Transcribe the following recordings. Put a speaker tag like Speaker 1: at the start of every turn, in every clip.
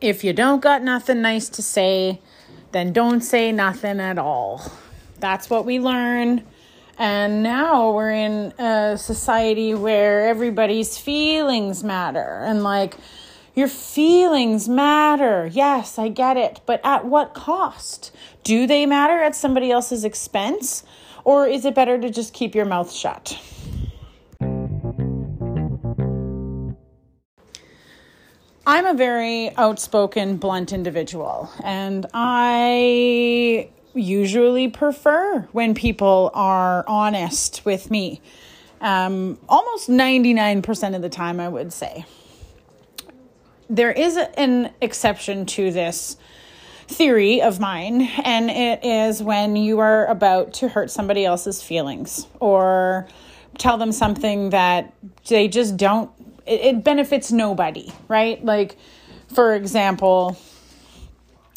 Speaker 1: If you don't got nothing nice to say, then don't say nothing at all. That's what we learn. And now we're in a society where everybody's feelings matter. And like, your feelings matter. Yes, I get it. But at what cost? Do they matter at somebody else's expense? Or is it better to just keep your mouth shut? I'm a very outspoken, blunt individual, and I usually prefer when people are honest with me. Um, almost 99% of the time, I would say. There is an exception to this theory of mine, and it is when you are about to hurt somebody else's feelings or tell them something that they just don't it, it benefits nobody, right? Like, for example,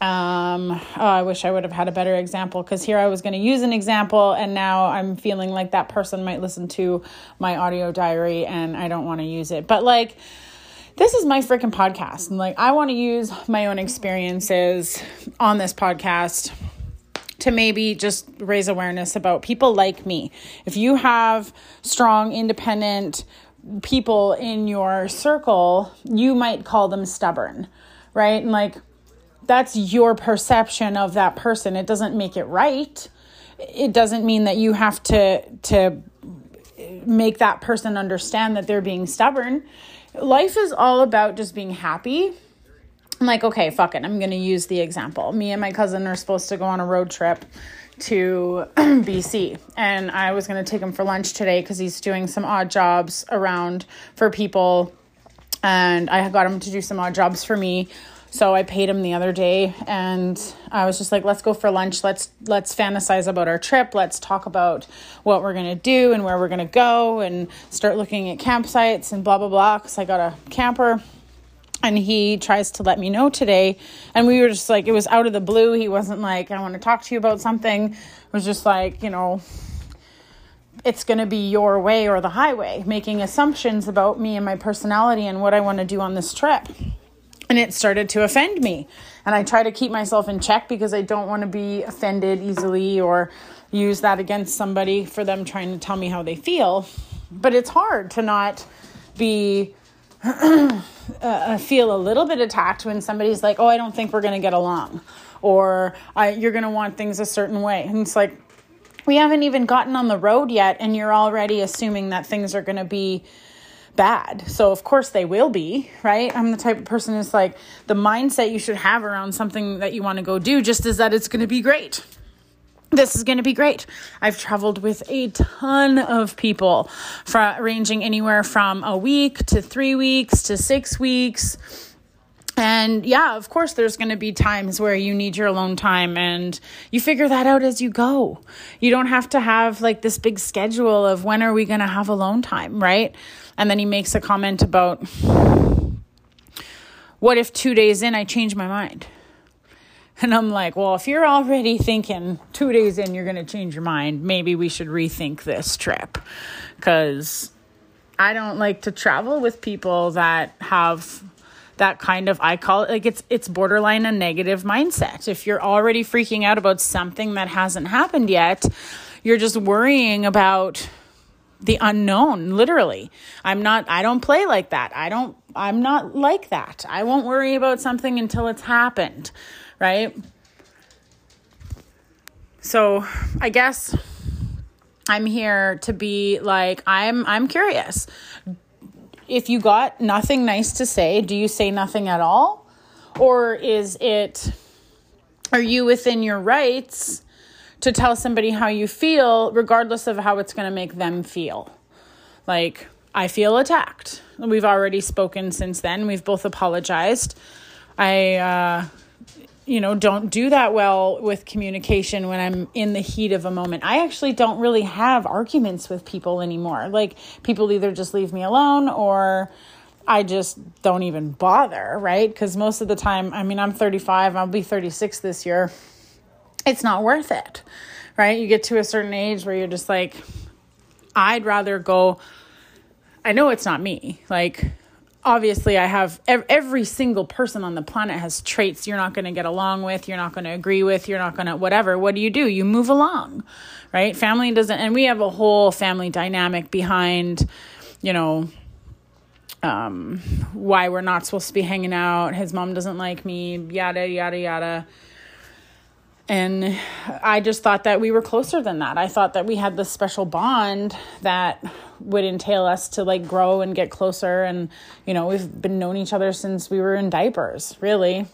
Speaker 1: um, oh, I wish I would have had a better example because here I was going to use an example, and now I'm feeling like that person might listen to my audio diary and I don't want to use it. But like, this is my freaking podcast, and like, I want to use my own experiences on this podcast to maybe just raise awareness about people like me. If you have strong, independent, people in your circle, you might call them stubborn, right? And like that's your perception of that person. It doesn't make it right. It doesn't mean that you have to to make that person understand that they're being stubborn. Life is all about just being happy. I'm like, okay, fuck it. I'm going to use the example. Me and my cousin are supposed to go on a road trip to BC and I was going to take him for lunch today because he's doing some odd jobs around for people and I got him to do some odd jobs for me. So I paid him the other day and I was just like let's go for lunch. Let's let's fantasize about our trip. Let's talk about what we're going to do and where we're going to go and start looking at campsites and blah blah blah cuz I got a camper and he tries to let me know today and we were just like it was out of the blue he wasn't like i want to talk to you about something it was just like you know it's going to be your way or the highway making assumptions about me and my personality and what i want to do on this trip and it started to offend me. And i try to keep myself in check because i don't want to be offended easily or use that against somebody for them trying to tell me how they feel. But it's hard to not be uh, feel a little bit attacked when somebody's like, "Oh, I don't think we're going to get along," or "You're going to want things a certain way," and it's like we haven't even gotten on the road yet, and you're already assuming that things are going to be bad. So of course they will be, right? I'm the type of person who's like the mindset you should have around something that you want to go do just is that it's going to be great this is going to be great. I've traveled with a ton of people, from, ranging anywhere from a week to three weeks to six weeks. And yeah, of course, there's going to be times where you need your alone time and you figure that out as you go. You don't have to have like this big schedule of when are we going to have alone time, right? And then he makes a comment about what if two days in I change my mind? And I'm like, well, if you're already thinking two days in you're going to change your mind, maybe we should rethink this trip. Because I don't like to travel with people that have that kind of I call it like it's it's borderline a negative mindset. If you're already freaking out about something that hasn't happened yet, you're just worrying about the unknown literally i'm not i don't play like that i don't i'm not like that i won't worry about something until it's happened right? So, I guess I'm here to be like I'm I'm curious. If you got nothing nice to say, do you say nothing at all? Or is it are you within your rights to tell somebody how you feel regardless of how it's going to make them feel? Like I feel attacked. We've already spoken since then. We've both apologized. I uh you know, don't do that well with communication when I'm in the heat of a moment. I actually don't really have arguments with people anymore. Like, people either just leave me alone or I just don't even bother, right? Because most of the time, I mean, I'm 35, I'll be 36 this year. It's not worth it, right? You get to a certain age where you're just like, I'd rather go. I know it's not me. Like, obviously, I have every single person on the planet has traits you're not going to get along with, you're not going to agree with, you're not going to whatever. What do you do? You move along, right? Family doesn't, and we have a whole family dynamic behind, you know, um, why we're not supposed to be hanging out. His mom doesn't like me, yada, yada, yada. And I just thought that we were closer than that. I thought that we had this special bond that would entail us to like grow and get closer. And, you know, we've been known each other since we were in diapers, really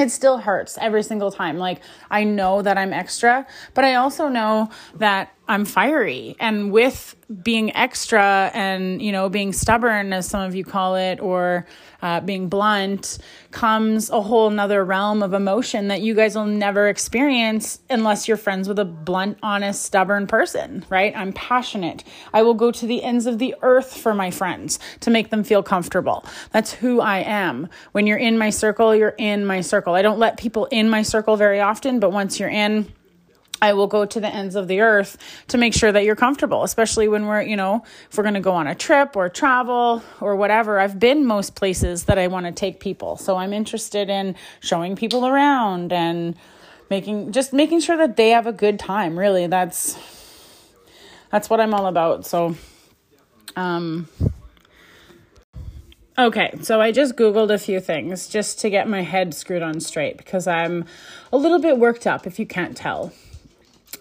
Speaker 1: it still hurts every single time. Like, I know that I'm extra, but I also know that I'm fiery. And with being extra and, you know, being stubborn, as some of you call it, or uh, being blunt, comes a whole nother realm of emotion that you guys will never experience unless you're friends with a blunt, honest, stubborn person, right? I'm passionate. I will go to the ends of the earth for my friends to make them feel comfortable. That's who I am. When you're in my circle, you're in my circle. I don't let people in my circle very often, but once you're in, I will go to the ends of the earth to make sure that you're comfortable, especially when we're, you know, if we're going to go on a trip or travel or whatever. I've been most places that I want to take people. So I'm interested in showing people around and making just making sure that they have a good time. Really, that's that's what I'm all about. So um Okay, so I just Googled a few things just to get my head screwed on straight because I'm a little bit worked up, if you can't tell.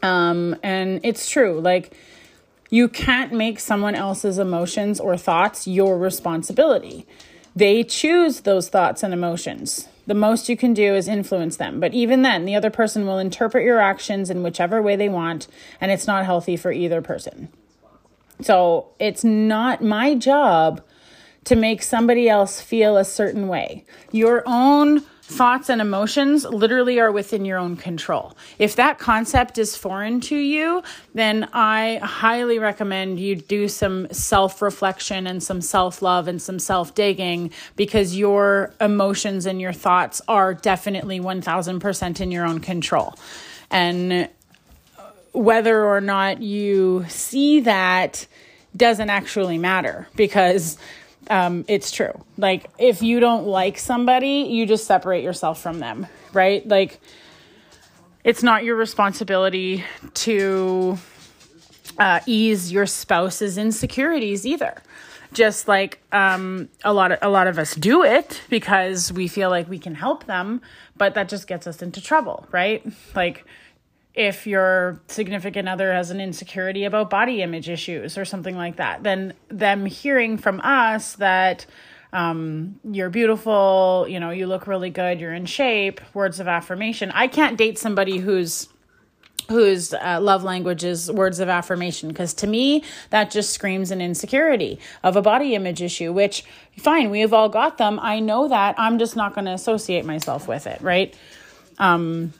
Speaker 1: Um, and it's true. Like, you can't make someone else's emotions or thoughts your responsibility. They choose those thoughts and emotions. The most you can do is influence them. But even then, the other person will interpret your actions in whichever way they want, and it's not healthy for either person. So it's not my job to make somebody else feel a certain way. Your own thoughts and emotions literally are within your own control. If that concept is foreign to you, then I highly recommend you do some self reflection and some self love and some self digging because your emotions and your thoughts are definitely 1000% in your own control. And whether or not you see that doesn't actually matter because um, it's true. Like, if you don't like somebody, you just separate yourself from them, right? Like, it's not your responsibility to uh, ease your spouse's insecurities either. Just like um, a lot of a lot of us do it because we feel like we can help them, but that just gets us into trouble, right? Like if your significant other has an insecurity about body image issues or something like that, then them hearing from us that um, you're beautiful, you know, you look really good, you're in shape, words of affirmation. I can't date somebody who's whose uh, love language is words of affirmation because to me that just screams an insecurity of a body image issue which fine we have all got them. I know that. I'm just not going to associate myself with it right? Um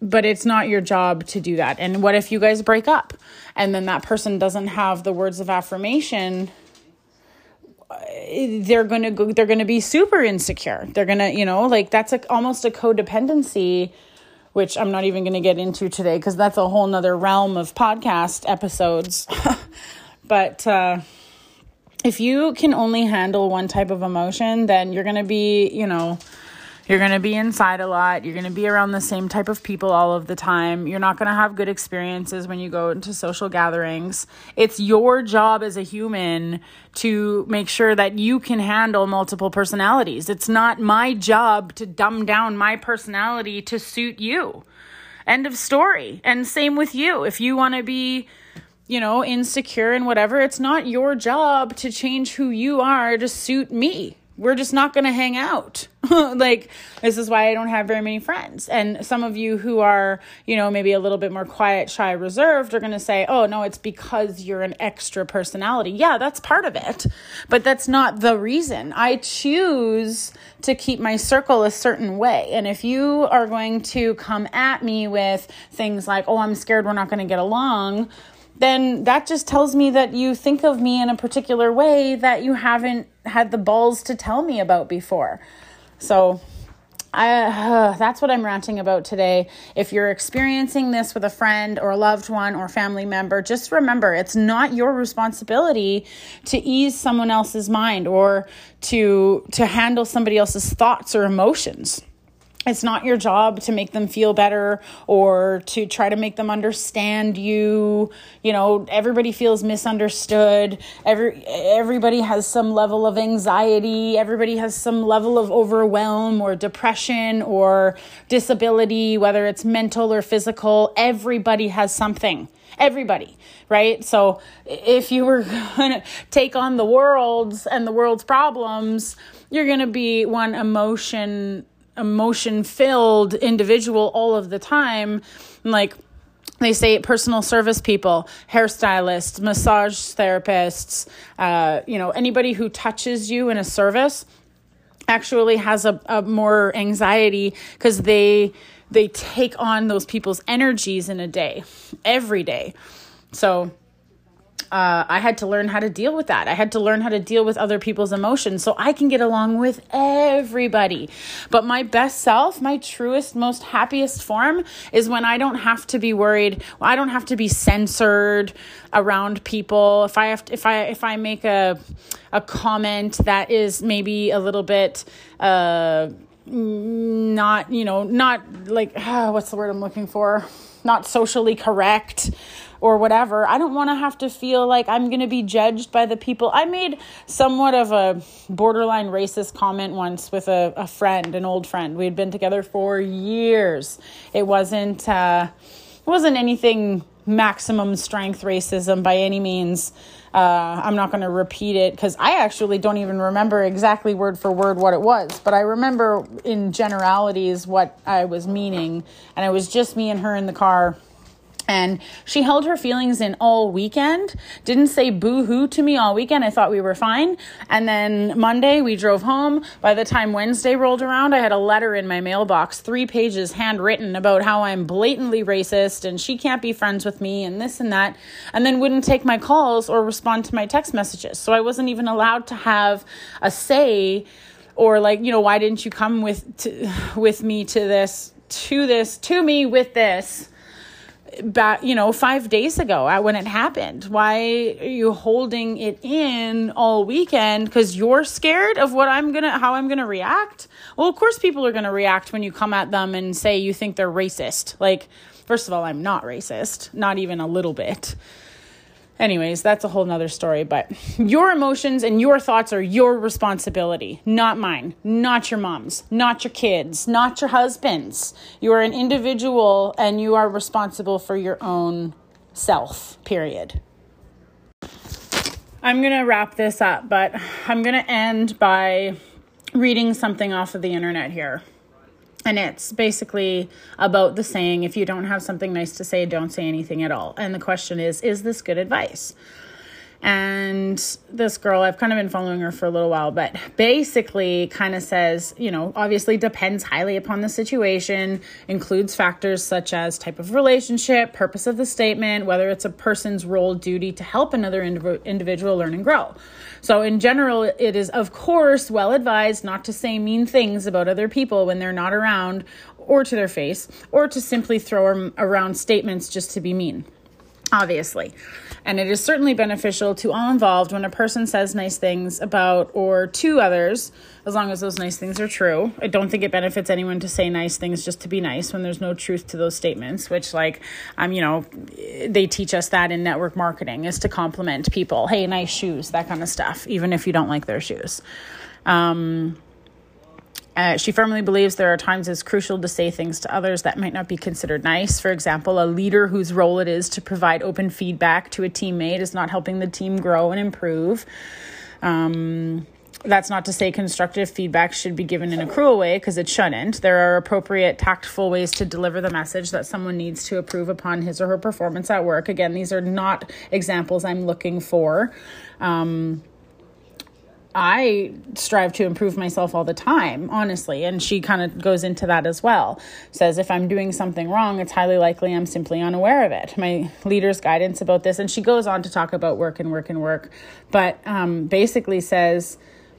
Speaker 1: but it's not your job to do that. And what if you guys break up and then that person doesn't have the words of affirmation? They're gonna go. They're gonna be super insecure. They're gonna, you know, like that's a, almost a codependency, which I'm not even gonna get into today because that's a whole nother realm of podcast episodes. but uh, if you can only handle one type of emotion, then you're gonna be, you know, you're going to be inside a lot. You're going to be around the same type of people all of the time. You're not going to have good experiences when you go into social gatherings. It's your job as a human to make sure that you can handle multiple personalities. It's not my job to dumb down my personality to suit you. End of story. And same with you. If you want to be you know, insecure and whatever, it's not your job to change who you are to suit me we're just not going to hang out. like, this is why I don't have very many friends. And some of you who are, you know, maybe a little bit more quiet, shy, reserved are going to say, oh, no, it's because you're an extra personality. Yeah, that's part of it. But that's not the reason. I choose to keep my circle a certain way. And if you are going to come at me with things like, oh, I'm scared we're not going to get along, then that just tells me that you think of me in a particular way that you haven't had the balls to tell me about before. So I, uh, that's what I'm ranting about today. If you're experiencing this with a friend or a loved one or family member, just remember it's not your responsibility to ease someone else's mind or to to handle somebody else's thoughts or emotions it's not your job to make them feel better or to try to make them understand you. You know everybody feels misunderstood. Every everybody has some level of anxiety. Everybody has some level of overwhelm or depression or disability whether it's mental or physical. Everybody has something. Everybody right? So if you were going to take on the world's and the world's problems you're going to be one emotion emotion filled individual all of the time. Like they say personal service people hairstylists massage therapists uh, you know anybody who touches you in a service actually has a, a more anxiety because they they take on those people's energies in a day every day. So uh, I had to learn how to deal with that. I had to learn how to deal with other people's emotions so I can get along with everybody. But my best self, my truest, most happiest form is when I don't have to be worried. I don't have to be censored around people. If I have to, if I if I make a a comment that is maybe a little bit uh not, you know, not like uh, what's the word I'm looking for? Not socially correct or whatever. I don't want to have to feel like I'm going to be judged by the people. I made somewhat of a borderline racist comment once with a, a friend, an old friend. We had been together for years. It wasn't, uh, it wasn't anything maximum strength racism by any means. Uh, I'm not going to repeat it because I actually don't even remember exactly word for word what it was, but I remember in generalities what I was meaning. And it was just me and her in the car and she held her feelings in all weekend, didn't say boo hoo to me all weekend. I thought we were fine. And then Monday, we drove home. By the time Wednesday rolled around, I had a letter in my mailbox, three pages handwritten about how I'm blatantly racist and she can't be friends with me and this and that. And then wouldn't take my calls or respond to my text messages. So I wasn't even allowed to have a say or like, you know, why didn't you come with, to, with me to this, to this, to me with this? Back you know five days ago when it happened. Why are you holding it in all weekend? Because you're scared of what i'm gonna how i'm gonna react? Well of course people are gonna react when you come at them and say you think they're racist. Like first of all i'm not racist not even a little bit Anyways, that's a whole nother story, but your emotions and your thoughts are your responsibility, not mine, not your mom's, not your kids, not your husband's. You are an individual and you are responsible for your own self, period. I'm going to wrap this up, but I'm going to end by reading something off of the internet here. And it's basically about the saying if you don't have something nice to say, don't say anything at all. And the question is, is this good advice? And this girl, I've kind of been following her for a little while, but basically kind of says, you know, obviously depends highly upon the situation, includes factors such as type of relationship, purpose of the statement, whether it's a person's role, duty to help another indiv- individual learn and grow. So, in general, it is, of course, well advised not to say mean things about other people when they're not around or to their face, or to simply throw around statements just to be mean obviously. And it is certainly beneficial to all involved when a person says nice things about or to others, as long as those nice things are true. I don't think it benefits anyone to say nice things just to be nice when there's no truth to those statements, which, like, um, you know, they teach us that in network marketing is to compliment people. Hey, nice shoes, that kind of stuff, even if you don't like their shoes. Um, uh, she firmly believes there are times it's crucial to say things to others that might not be considered nice. For example, a leader whose role it is to provide open feedback to a teammate is not helping the team grow and improve. Um, that's not to say constructive feedback should be given in a cruel way because it shouldn't. There are appropriate, tactful ways to deliver the message that someone needs to approve upon his or her performance at work. Again, these are not examples I'm looking for. Um, I strive to improve myself all the time, honestly. And she kind of goes into that as well. Says if I'm doing something wrong, it's highly likely I'm simply unaware of it. My leader's guidance about this, and she goes on to talk about work and work and work, but um, basically says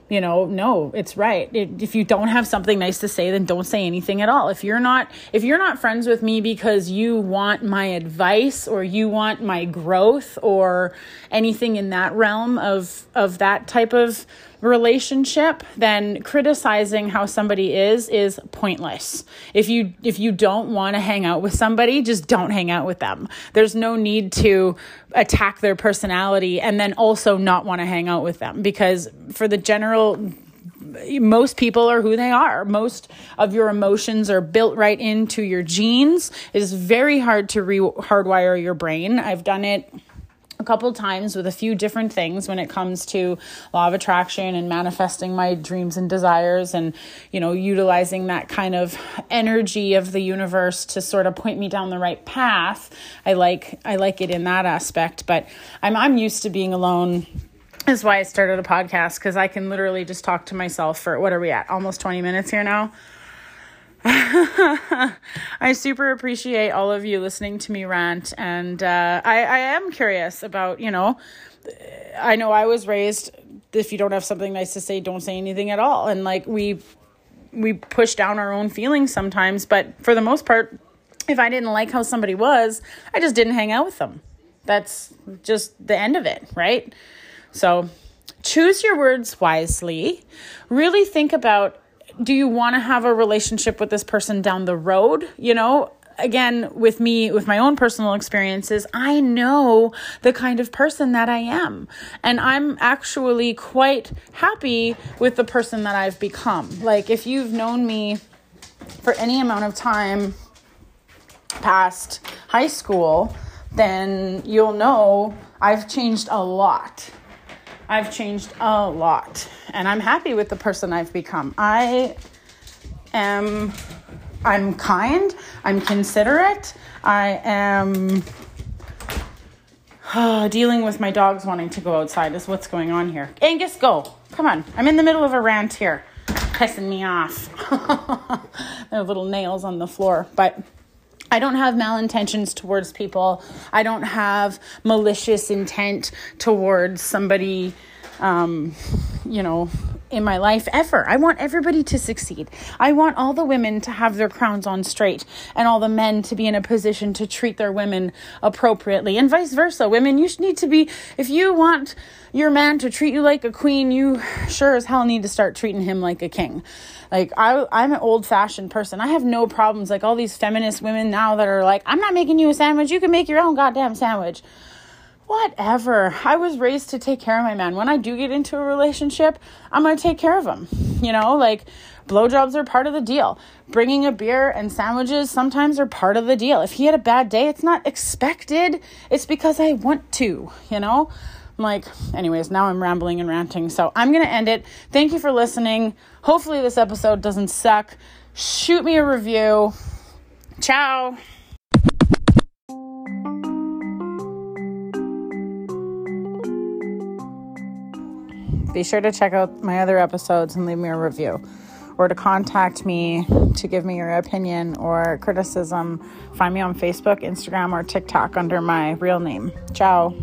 Speaker 1: you know no it's right. If you don't have something nice to say then don't say anything at all. If you're not if you're not friends with me because you want my advice or you want my growth or anything in that realm of of that type of relationship then criticizing how somebody is is pointless if you if you don't want to hang out with somebody just don't hang out with them there's no need to attack their personality and then also not want to hang out with them because for the general most people are who they are. Most of your emotions are built right into your genes. It is very hard to re- hardwire your brain. I've done it a couple times with a few different things when it comes to law of attraction and manifesting my dreams and desires and you know utilizing that kind of energy of the universe to sort of point me down the right path i like i like it in that aspect but i'm i'm used to being alone is why I started a podcast because I can literally just talk to myself for what are we at? Almost 20 minutes here now. I super appreciate all of you listening to me rant, and uh, I, I am curious about, you know, I know I was raised if you don't have something nice to say, don't say anything at all, and like we we push down our own feelings sometimes, but for the most part, if I didn't like how somebody was, I just didn't hang out with them. That's just the end of it, right? So choose your words wisely. Really think about do you want to have a relationship with this person down the road? You know, again, with me, with my own personal experiences, I know the kind of person that I am. And I'm actually quite happy with the person that I've become. Like, if you've known me for any amount of time past high school, then you'll know I've changed a lot. I've changed a lot and I'm happy with the person I've become. I am I'm kind, I'm considerate, I am uh, dealing with my dogs wanting to go outside is what's going on here. Angus, go. Come on. I'm in the middle of a rant here. Pissing me off. There are little nails on the floor, but I don't have malintentions towards people. I don't have malicious intent towards somebody, um, you know, in my life ever. I want everybody to succeed. I want all the women to have their crowns on straight and all the men to be in a position to treat their women appropriately and vice versa. Women, you need to be, if you want your man to treat you like a queen, you sure as hell need to start treating him like a king. Like I I'm an old fashioned person. I have no problems like all these feminist women now that are like, I'm not making you a sandwich, you can make your own goddamn sandwich. Whatever. I was raised to take care of my man. When I do get into a relationship, I'm going to take care of him. You know, like blowjobs are part of the deal. Bringing a beer and sandwiches sometimes are part of the deal. If he had a bad day, it's not expected. It's because I want to, you know? I'm like, anyways, now I'm rambling and ranting. So I'm going to end it. Thank you for listening. Hopefully, this episode doesn't suck. Shoot me a review. Ciao. Be sure to check out my other episodes and leave me a review. Or to contact me to give me your opinion or criticism, find me on Facebook, Instagram, or TikTok under my real name. Ciao.